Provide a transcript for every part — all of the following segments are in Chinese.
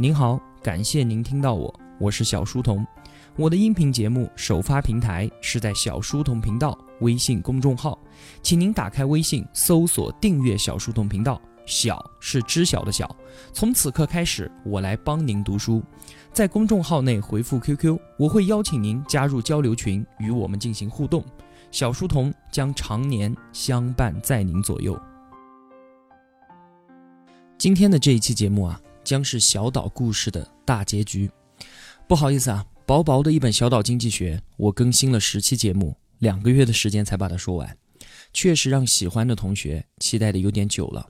您好，感谢您听到我，我是小书童。我的音频节目首发平台是在小书童频道微信公众号，请您打开微信搜索订阅小书童频道。小是知晓的小。从此刻开始，我来帮您读书。在公众号内回复 QQ，我会邀请您加入交流群，与我们进行互动。小书童将常年相伴在您左右。今天的这一期节目啊，将是小岛故事的大结局。不好意思啊，薄薄的一本《小岛经济学》，我更新了十期节目，两个月的时间才把它说完，确实让喜欢的同学期待的有点久了。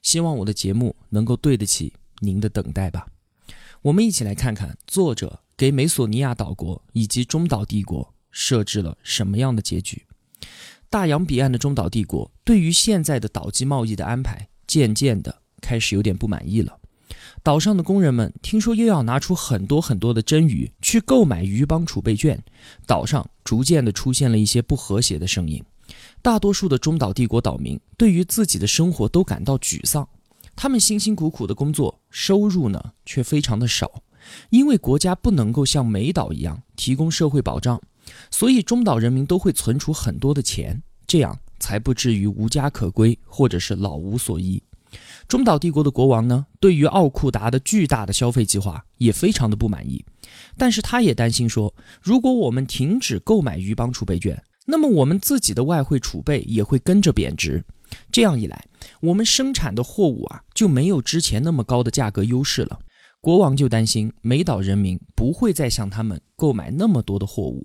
希望我的节目能够对得起您的等待吧。我们一起来看看作者给美索尼亚岛国以及中岛帝国设置了什么样的结局。大洋彼岸的中岛帝国对于现在的岛际贸易的安排，渐渐的开始有点不满意了。岛上的工人们听说又要拿出很多很多的真鱼去购买鱼帮储备券，岛上逐渐的出现了一些不和谐的声音。大多数的中岛帝国岛民对于自己的生活都感到沮丧，他们辛辛苦苦的工作，收入呢却非常的少，因为国家不能够像美岛一样提供社会保障，所以中岛人民都会存储很多的钱，这样才不至于无家可归或者是老无所依。中岛帝国的国王呢，对于奥库达的巨大的消费计划也非常的不满意，但是他也担心说，如果我们停止购买鱼帮储备券。那么我们自己的外汇储备也会跟着贬值，这样一来，我们生产的货物啊就没有之前那么高的价格优势了。国王就担心美岛人民不会再向他们购买那么多的货物。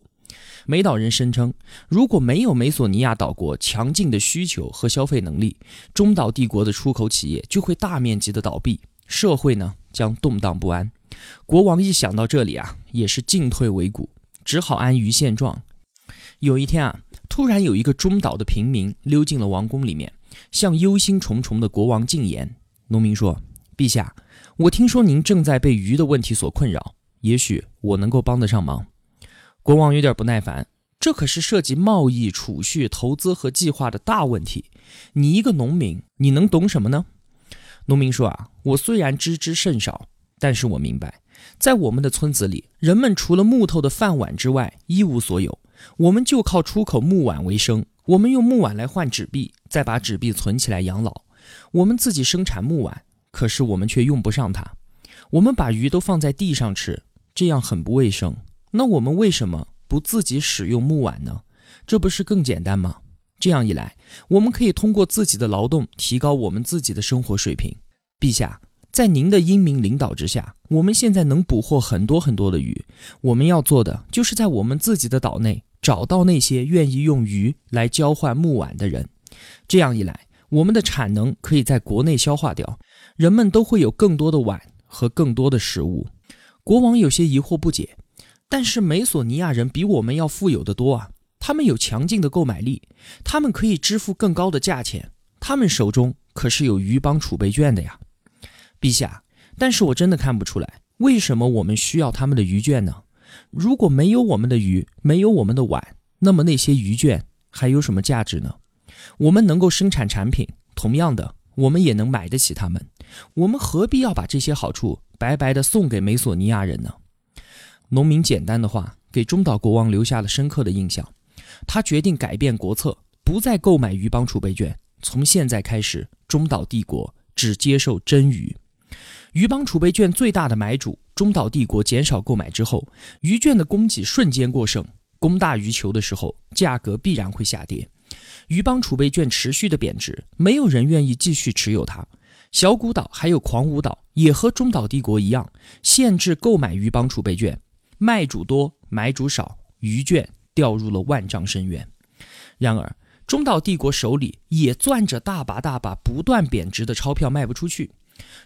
美岛人声称，如果没有美索尼亚岛国强劲的需求和消费能力，中岛帝国的出口企业就会大面积的倒闭，社会呢将动荡不安。国王一想到这里啊，也是进退维谷，只好安于现状。有一天啊，突然有一个中岛的平民溜进了王宫里面，向忧心忡忡的国王进言。农民说：“陛下，我听说您正在被鱼的问题所困扰，也许我能够帮得上忙。”国王有点不耐烦，这可是涉及贸易、储蓄、投资和计划的大问题。你一个农民，你能懂什么呢？农民说：“啊，我虽然知之甚少，但是我明白，在我们的村子里，人们除了木头的饭碗之外，一无所有。”我们就靠出口木碗为生，我们用木碗来换纸币，再把纸币存起来养老。我们自己生产木碗，可是我们却用不上它。我们把鱼都放在地上吃，这样很不卫生。那我们为什么不自己使用木碗呢？这不是更简单吗？这样一来，我们可以通过自己的劳动提高我们自己的生活水平。陛下。在您的英明领导之下，我们现在能捕获很多很多的鱼。我们要做的就是在我们自己的岛内找到那些愿意用鱼来交换木碗的人。这样一来，我们的产能可以在国内消化掉，人们都会有更多的碗和更多的食物。国王有些疑惑不解，但是美索尼亚人比我们要富有的多啊！他们有强劲的购买力，他们可以支付更高的价钱，他们手中可是有鱼帮储备券的呀。陛下，但是我真的看不出来，为什么我们需要他们的鱼券呢？如果没有我们的鱼，没有我们的碗，那么那些鱼券还有什么价值呢？我们能够生产产品，同样的，我们也能买得起他们。我们何必要把这些好处白白的送给美索尼亚人呢？农民简单的话给中岛国王留下了深刻的印象。他决定改变国策，不再购买鱼帮储备券。从现在开始，中岛帝国只接受真鱼。鱼帮储备券最大的买主中岛帝国减少购买之后，鱼券的供给瞬间过剩，供大于求的时候，价格必然会下跌。鱼帮储备券持续的贬值，没有人愿意继续持有它。小谷岛还有狂舞岛也和中岛帝国一样，限制购买鱼帮储备券，卖主多，买主少，鱼券掉入了万丈深渊。然而，中岛帝国手里也攥着大把大把不断贬值的钞票，卖不出去。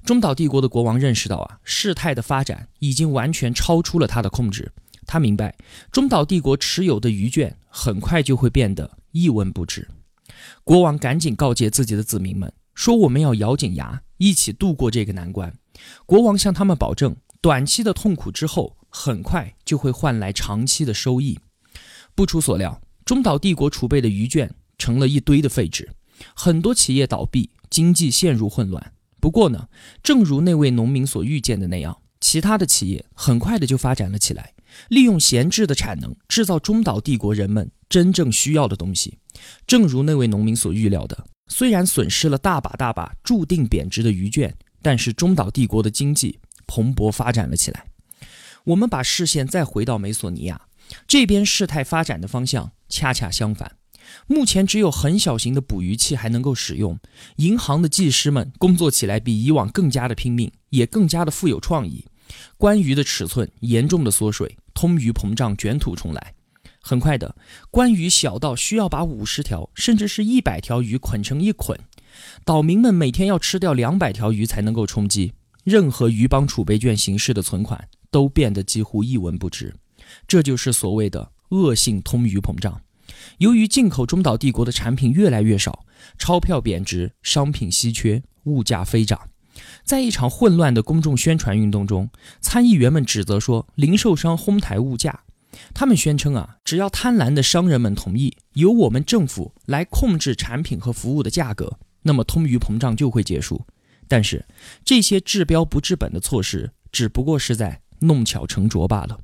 中岛帝国的国王认识到啊，事态的发展已经完全超出了他的控制。他明白，中岛帝国持有的鱼券很快就会变得一文不值。国王赶紧告诫自己的子民们说：“我们要咬紧牙，一起度过这个难关。”国王向他们保证，短期的痛苦之后，很快就会换来长期的收益。不出所料，中岛帝国储备的鱼券成了一堆的废纸，很多企业倒闭，经济陷入混乱。不过呢，正如那位农民所预见的那样，其他的企业很快的就发展了起来，利用闲置的产能制造中岛帝国人们真正需要的东西。正如那位农民所预料的，虽然损失了大把大把注定贬值的鱼券，但是中岛帝国的经济蓬勃发展了起来。我们把视线再回到美索尼亚这边，事态发展的方向恰恰相反。目前只有很小型的捕鱼器还能够使用，银行的技师们工作起来比以往更加的拼命，也更加的富有创意。关鱼的尺寸严重的缩水，通鱼膨胀，卷土重来。很快的，关鱼小到需要把五十条甚至是一百条鱼捆成一捆，岛民们每天要吃掉两百条鱼才能够充饥，任何鱼帮储备券形式的存款都变得几乎一文不值。这就是所谓的恶性通鱼膨胀。由于进口中岛帝国的产品越来越少，钞票贬值，商品稀缺，物价飞涨。在一场混乱的公众宣传运动中，参议员们指责说零售商哄抬物价。他们宣称啊，只要贪婪的商人们同意由我们政府来控制产品和服务的价格，那么通鱼膨胀就会结束。但是这些治标不治本的措施，只不过是在弄巧成拙罢了。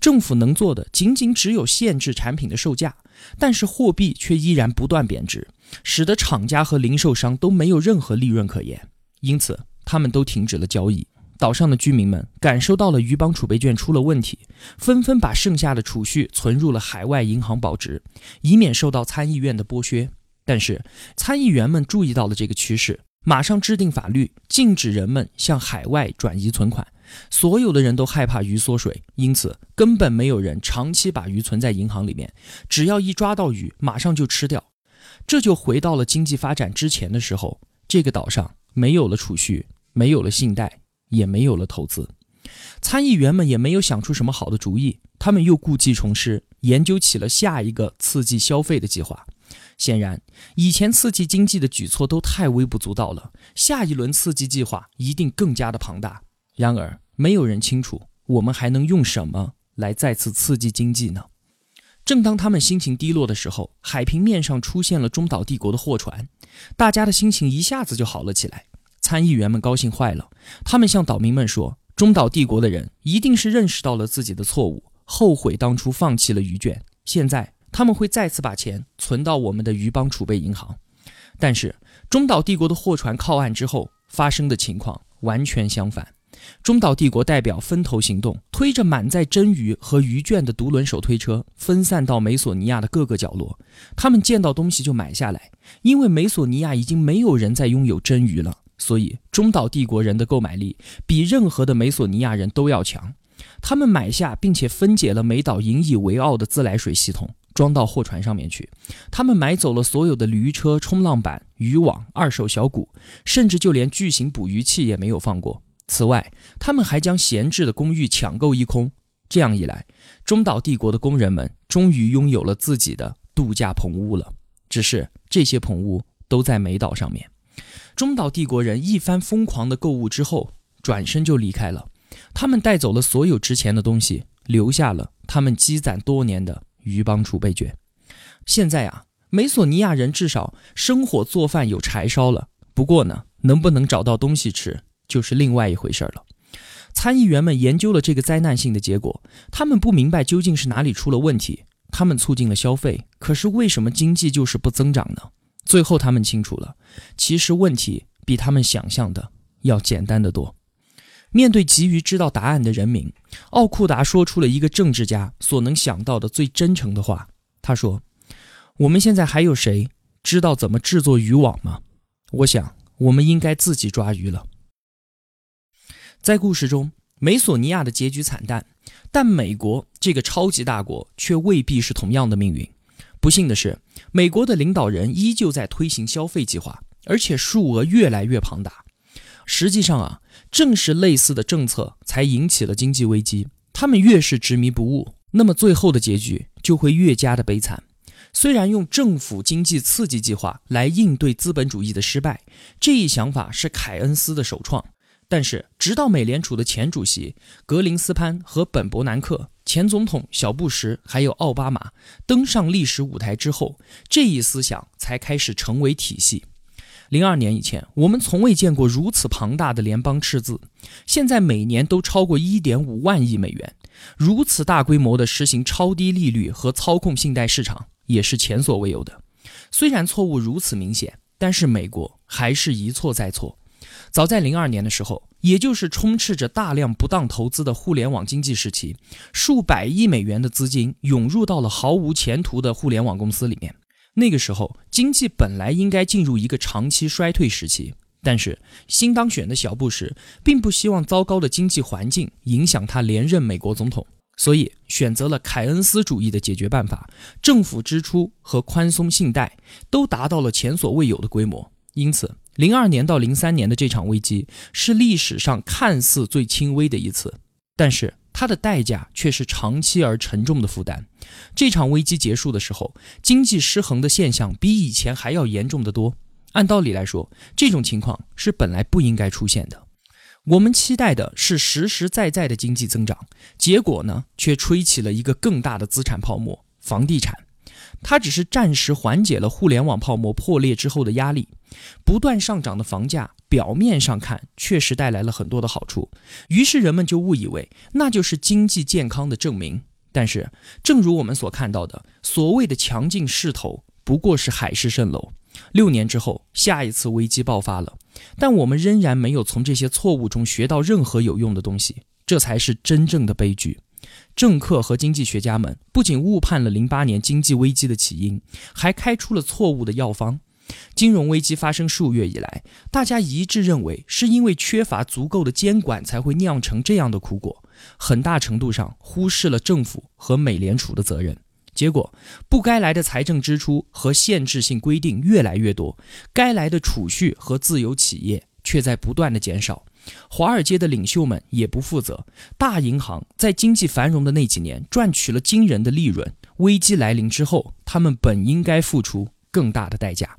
政府能做的仅仅只有限制产品的售价，但是货币却依然不断贬值，使得厂家和零售商都没有任何利润可言，因此他们都停止了交易。岛上的居民们感受到了鱼帮储备券出了问题，纷纷把剩下的储蓄存入了海外银行保值，以免受到参议院的剥削。但是参议员们注意到了这个趋势，马上制定法律，禁止人们向海外转移存款。所有的人都害怕鱼缩水，因此根本没有人长期把鱼存在银行里面。只要一抓到鱼，马上就吃掉。这就回到了经济发展之前的时候，这个岛上没有了储蓄，没有了信贷，也没有了投资。参议员们也没有想出什么好的主意，他们又故技重施，研究起了下一个刺激消费的计划。显然，以前刺激经济的举措都太微不足道了，下一轮刺激计划一定更加的庞大。然而，没有人清楚我们还能用什么来再次刺激经济呢？正当他们心情低落的时候，海平面上出现了中岛帝国的货船，大家的心情一下子就好了起来。参议员们高兴坏了，他们向岛民们说：“中岛帝国的人一定是认识到了自己的错误，后悔当初放弃了鱼卷，现在他们会再次把钱存到我们的鱼帮储备银行。”但是，中岛帝国的货船靠岸之后发生的情况完全相反。中岛帝国代表分头行动，推着满载真鱼和鱼卷的独轮手推车，分散到美索尼亚的各个角落。他们见到东西就买下来，因为美索尼亚已经没有人再拥有真鱼了，所以中岛帝国人的购买力比任何的美索尼亚人都要强。他们买下并且分解了美岛引以为傲的自来水系统，装到货船上面去。他们买走了所有的驴车、冲浪板、渔网、二手小鼓，甚至就连巨型捕鱼器也没有放过。此外，他们还将闲置的公寓抢购一空。这样一来，中岛帝国的工人们终于拥有了自己的度假棚屋了。只是这些棚屋都在美岛上面。中岛帝国人一番疯狂的购物之后，转身就离开了。他们带走了所有值钱的东西，留下了他们积攒多年的鱼帮储备券。现在啊，美索尼亚人至少生火做饭有柴烧了。不过呢，能不能找到东西吃？就是另外一回事了。参议员们研究了这个灾难性的结果，他们不明白究竟是哪里出了问题。他们促进了消费，可是为什么经济就是不增长呢？最后他们清楚了，其实问题比他们想象的要简单的多。面对急于知道答案的人民，奥库达说出了一个政治家所能想到的最真诚的话。他说：“我们现在还有谁知道怎么制作渔网吗？我想，我们应该自己抓鱼了。”在故事中，美索尼亚的结局惨淡，但美国这个超级大国却未必是同样的命运。不幸的是，美国的领导人依旧在推行消费计划，而且数额越来越庞大。实际上啊，正是类似的政策才引起了经济危机。他们越是执迷不悟，那么最后的结局就会越加的悲惨。虽然用政府经济刺激计划来应对资本主义的失败，这一想法是凯恩斯的首创。但是，直到美联储的前主席格林斯潘和本伯南克、前总统小布什还有奥巴马登上历史舞台之后，这一思想才开始成为体系。零二年以前，我们从未见过如此庞大的联邦赤字，现在每年都超过一点五万亿美元。如此大规模的实行超低利率和操控信贷市场，也是前所未有的。虽然错误如此明显，但是美国还是一错再错。早在零二年的时候，也就是充斥着大量不当投资的互联网经济时期，数百亿美元的资金涌入到了毫无前途的互联网公司里面。那个时候，经济本来应该进入一个长期衰退时期，但是新当选的小布什并不希望糟糕的经济环境影响他连任美国总统，所以选择了凯恩斯主义的解决办法，政府支出和宽松信贷都达到了前所未有的规模。因此，零二年到零三年的这场危机是历史上看似最轻微的一次，但是。它的代价却是长期而沉重的负担。这场危机结束的时候，经济失衡的现象比以前还要严重的多。按道理来说，这种情况是本来不应该出现的。我们期待的是实实在在的经济增长，结果呢，却吹起了一个更大的资产泡沫——房地产。它只是暂时缓解了互联网泡沫破裂之后的压力，不断上涨的房价表面上看确实带来了很多的好处，于是人们就误以为那就是经济健康的证明。但是，正如我们所看到的，所谓的强劲势头不过是海市蜃楼。六年之后，下一次危机爆发了，但我们仍然没有从这些错误中学到任何有用的东西，这才是真正的悲剧。政客和经济学家们不仅误判了零八年经济危机的起因，还开出了错误的药方。金融危机发生数月以来，大家一致认为是因为缺乏足够的监管才会酿成这样的苦果，很大程度上忽视了政府和美联储的责任。结果，不该来的财政支出和限制性规定越来越多，该来的储蓄和自由企业却在不断的减少。华尔街的领袖们也不负责，大银行在经济繁荣的那几年赚取了惊人的利润，危机来临之后，他们本应该付出更大的代价。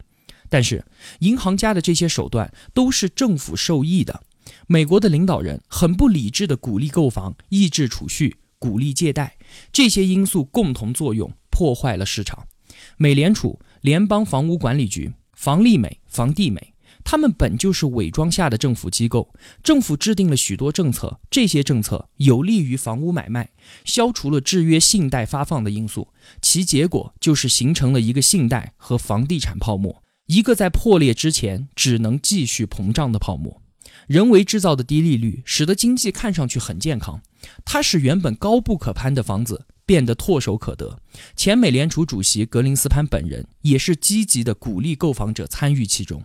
但是，银行家的这些手段都是政府受益的。美国的领导人很不理智地鼓励购房、抑制储蓄、鼓励借贷，这些因素共同作用破坏了市场。美联储、联邦房屋管理局、房利美、房地美。他们本就是伪装下的政府机构，政府制定了许多政策，这些政策有利于房屋买卖，消除了制约信贷发放的因素，其结果就是形成了一个信贷和房地产泡沫，一个在破裂之前只能继续膨胀的泡沫。人为制造的低利率使得经济看上去很健康，它使原本高不可攀的房子。变得唾手可得。前美联储主席格林斯潘本人也是积极的鼓励购房者参与其中。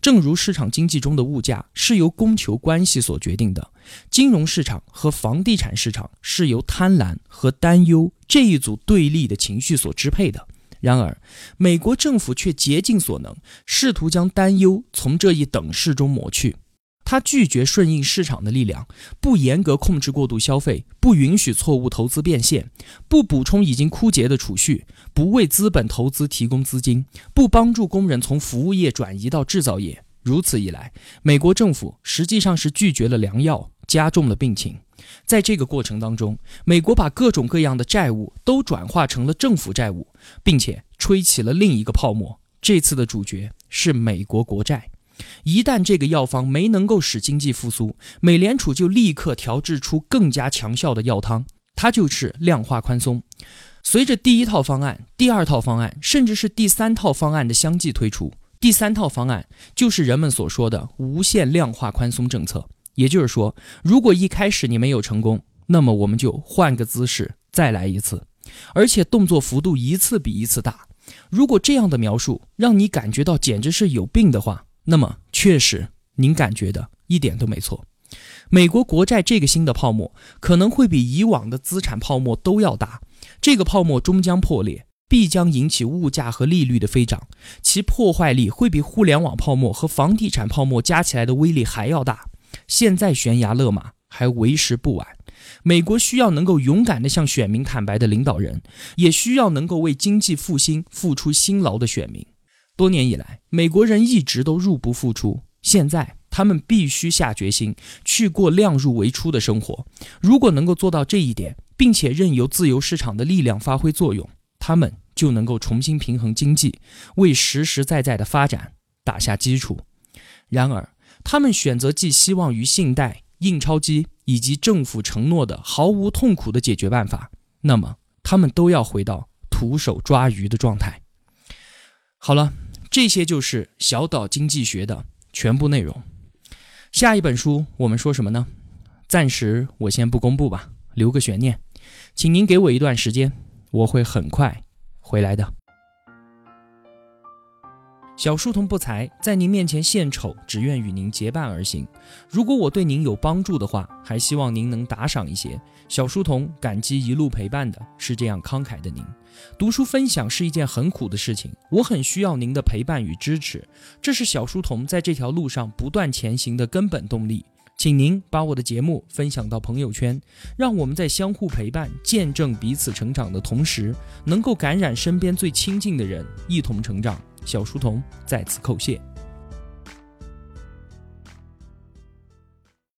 正如市场经济中的物价是由供求关系所决定的，金融市场和房地产市场是由贪婪和担忧这一组对立的情绪所支配的。然而，美国政府却竭尽所能，试图将担忧从这一等式中抹去。他拒绝顺应市场的力量，不严格控制过度消费，不允许错误投资变现，不补充已经枯竭的储蓄，不为资本投资提供资金，不帮助工人从服务业转移到制造业。如此一来，美国政府实际上是拒绝了良药，加重了病情。在这个过程当中，美国把各种各样的债务都转化成了政府债务，并且吹起了另一个泡沫。这次的主角是美国国债。一旦这个药方没能够使经济复苏，美联储就立刻调制出更加强效的药汤，它就是量化宽松。随着第一套方案、第二套方案，甚至是第三套方案的相继推出，第三套方案就是人们所说的无限量化宽松政策。也就是说，如果一开始你没有成功，那么我们就换个姿势再来一次，而且动作幅度一次比一次大。如果这样的描述让你感觉到简直是有病的话，那么，确实，您感觉的一点都没错。美国国债这个新的泡沫可能会比以往的资产泡沫都要大。这个泡沫终将破裂，必将引起物价和利率的飞涨，其破坏力会比互联网泡沫和房地产泡沫加起来的威力还要大。现在悬崖勒马还为时不晚。美国需要能够勇敢地向选民坦白的领导人，也需要能够为经济复兴付出辛劳的选民。多年以来，美国人一直都入不敷出。现在，他们必须下决心去过量入为出的生活。如果能够做到这一点，并且任由自由市场的力量发挥作用，他们就能够重新平衡经济，为实实在在的发展打下基础。然而，他们选择寄希望于信贷、印钞机以及政府承诺的毫无痛苦的解决办法，那么他们都要回到徒手抓鱼的状态。好了，这些就是小岛经济学的全部内容。下一本书我们说什么呢？暂时我先不公布吧，留个悬念，请您给我一段时间，我会很快回来的。小书童不才，在您面前献丑，只愿与您结伴而行。如果我对您有帮助的话，还希望您能打赏一些。小书童感激一路陪伴的是这样慷慨的您。读书分享是一件很苦的事情，我很需要您的陪伴与支持，这是小书童在这条路上不断前行的根本动力。请您把我的节目分享到朋友圈，让我们在相互陪伴、见证彼此成长的同时，能够感染身边最亲近的人，一同成长。小书童在此叩谢。